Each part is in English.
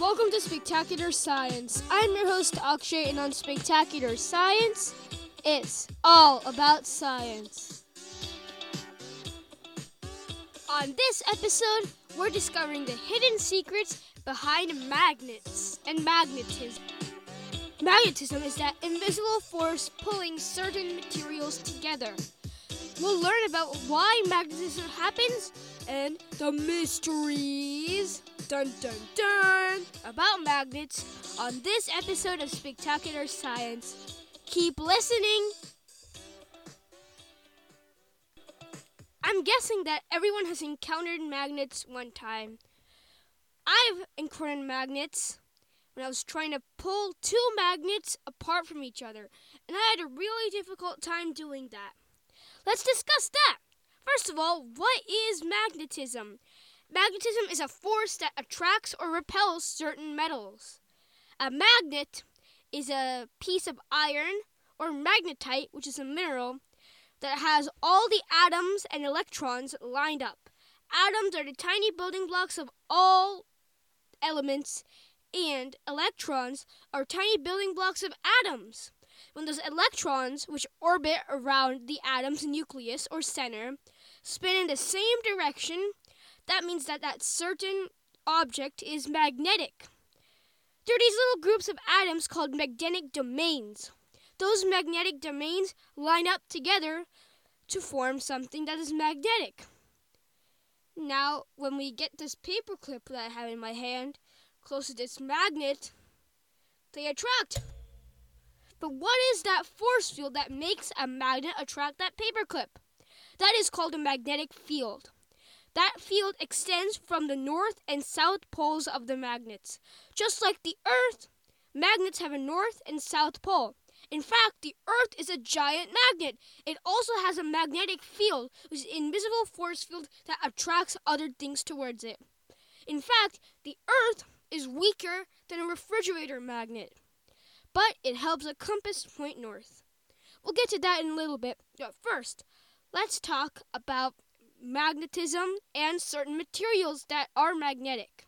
Welcome to Spectacular Science. I'm your host Akshay, and on Spectacular Science, it's all about science. On this episode, we're discovering the hidden secrets behind magnets and magnetism. Magnetism is that invisible force pulling certain materials together. We'll learn about why magnetism happens and the mysteries dun dun dun about magnets on this episode of Spectacular Science. Keep listening. I'm guessing that everyone has encountered magnets one time. I've encountered magnets when I was trying to pull two magnets apart from each other, and I had a really difficult time doing that. Let's discuss that. First of all, what is magnetism? Magnetism is a force that attracts or repels certain metals. A magnet is a piece of iron or magnetite, which is a mineral, that has all the atoms and electrons lined up. Atoms are the tiny building blocks of all elements, and electrons are tiny building blocks of atoms. When those electrons, which orbit around the atom's nucleus or center, spin in the same direction, that means that that certain object is magnetic. There are these little groups of atoms called magnetic domains. Those magnetic domains line up together to form something that is magnetic. Now, when we get this paperclip that I have in my hand close to this magnet, they attract. But what is that force field that makes a magnet attract that paperclip? That is called a magnetic field. That field extends from the north and south poles of the magnets. Just like the Earth, magnets have a north and south pole. In fact, the Earth is a giant magnet. It also has a magnetic field, which is an invisible force field that attracts other things towards it. In fact, the Earth is weaker than a refrigerator magnet, but it helps a compass point north. We'll get to that in a little bit, but first, let's talk about magnetism and certain materials that are magnetic.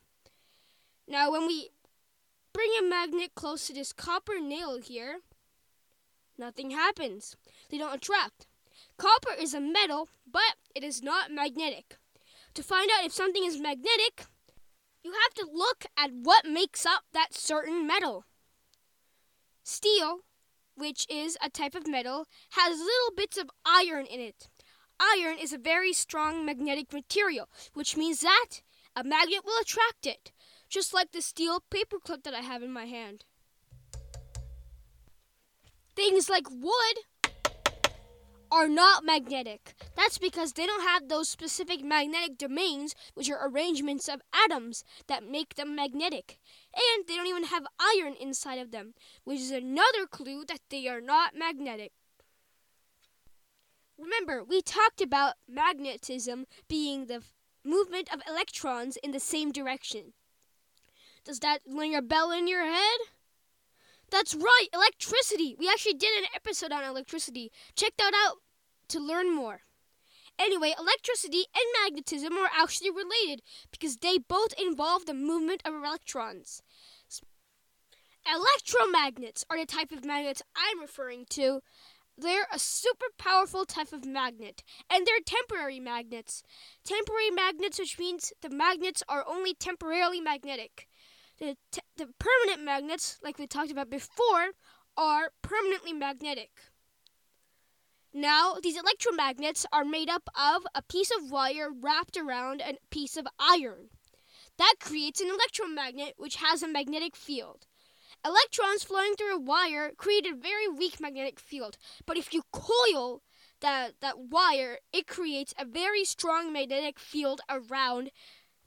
Now, when we bring a magnet close to this copper nail here, nothing happens. They don't attract. Copper is a metal, but it is not magnetic. To find out if something is magnetic, you have to look at what makes up that certain metal. Steel, which is a type of metal, has little bits of iron in it. Iron is a very strong magnetic material, which means that a magnet will attract it, just like the steel paperclip that I have in my hand. Things like wood are not magnetic. That's because they don't have those specific magnetic domains, which are arrangements of atoms that make them magnetic. And they don't even have iron inside of them, which is another clue that they are not magnetic. Remember, we talked about magnetism being the movement of electrons in the same direction. Does that ring a bell in your head? That's right, electricity. We actually did an episode on electricity. Check that out to learn more. Anyway, electricity and magnetism are actually related because they both involve the movement of electrons. Electromagnets are the type of magnets I'm referring to they're a super powerful type of magnet, and they're temporary magnets. Temporary magnets, which means the magnets are only temporarily magnetic. The, te- the permanent magnets, like we talked about before, are permanently magnetic. Now, these electromagnets are made up of a piece of wire wrapped around a piece of iron. That creates an electromagnet which has a magnetic field. Electrons flowing through a wire create a very weak magnetic field, but if you coil that, that wire, it creates a very strong magnetic field around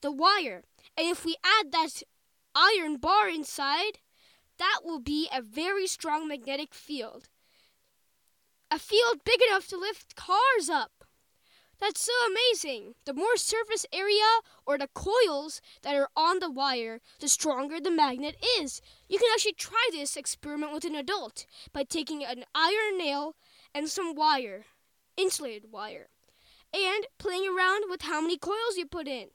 the wire. And if we add that iron bar inside, that will be a very strong magnetic field. A field big enough to lift cars up. That's so amazing. The more surface area or the coils that are on the wire, the stronger the magnet is. You can actually try this experiment with an adult by taking an iron nail and some wire, insulated wire, and playing around with how many coils you put in.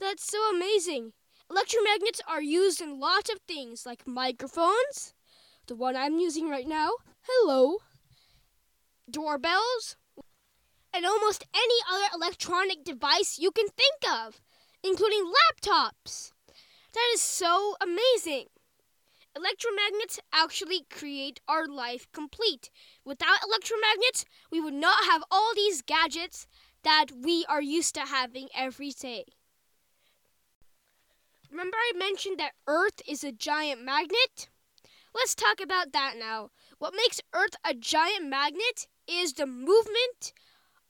That's so amazing. Electromagnets are used in lots of things like microphones, the one I'm using right now, hello, doorbells, and almost any other electronic device you can think of, including laptops. That is so amazing. Electromagnets actually create our life complete. Without electromagnets, we would not have all these gadgets that we are used to having every day. Remember, I mentioned that Earth is a giant magnet? Let's talk about that now. What makes Earth a giant magnet is the movement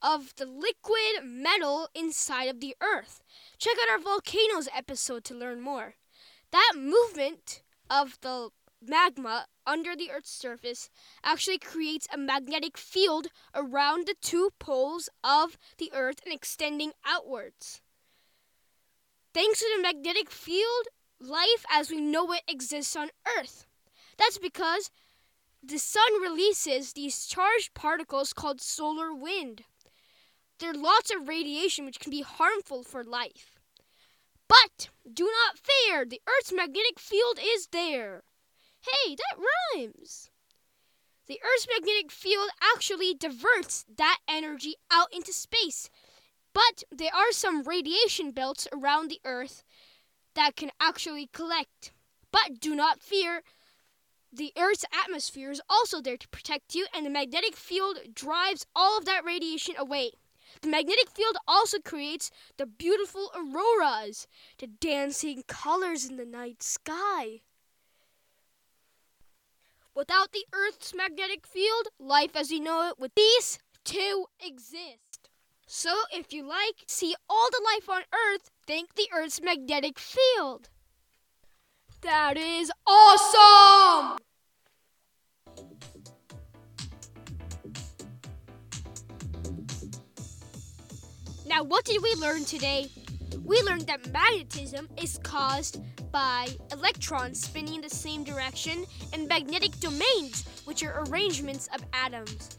of the liquid metal inside of the Earth. Check out our volcanoes episode to learn more. That movement of the magma under the Earth's surface actually creates a magnetic field around the two poles of the Earth and extending outwards. Thanks to the magnetic field, life as we know it exists on Earth. That's because the sun releases these charged particles called solar wind. There are lots of radiation which can be harmful for life. But do not fear, the Earth's magnetic field is there. Hey, that rhymes. The Earth's magnetic field actually diverts that energy out into space. But there are some radiation belts around the Earth that can actually collect. But do not fear, the Earth's atmosphere is also there to protect you, and the magnetic field drives all of that radiation away. The magnetic field also creates the beautiful auroras, the dancing colors in the night sky. Without the Earth's magnetic field, life as we know it would cease to exist. So, if you like, see all the life on Earth, thank the Earth's magnetic field. That is awesome! Now, what did we learn today? We learned that magnetism is caused by electrons spinning in the same direction and magnetic domains, which are arrangements of atoms.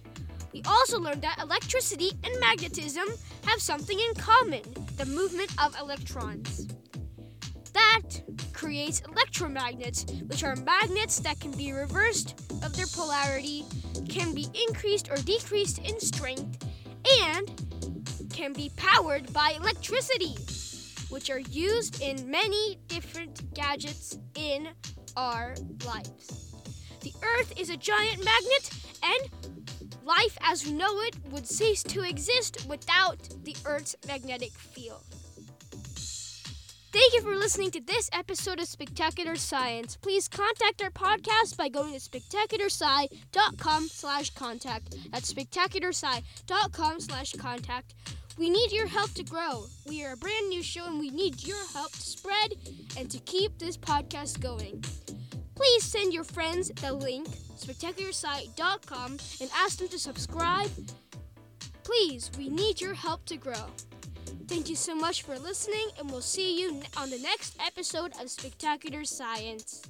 We also learned that electricity and magnetism have something in common the movement of electrons. That creates electromagnets, which are magnets that can be reversed of their polarity, can be increased or decreased in strength, and can be powered by electricity, which are used in many different gadgets in our lives. The Earth is a giant magnet, and life as we know it would cease to exist without the Earth's magnetic field. Thank you for listening to this episode of Spectacular Science. Please contact our podcast by going to spectacularsci.com slash contact. That's spectacularsci.com slash contact. We need your help to grow. We are a brand new show and we need your help to spread and to keep this podcast going. Please send your friends the link, spectacularsci.com, and ask them to subscribe. Please, we need your help to grow. Thank you so much for listening, and we'll see you on the next episode of Spectacular Science.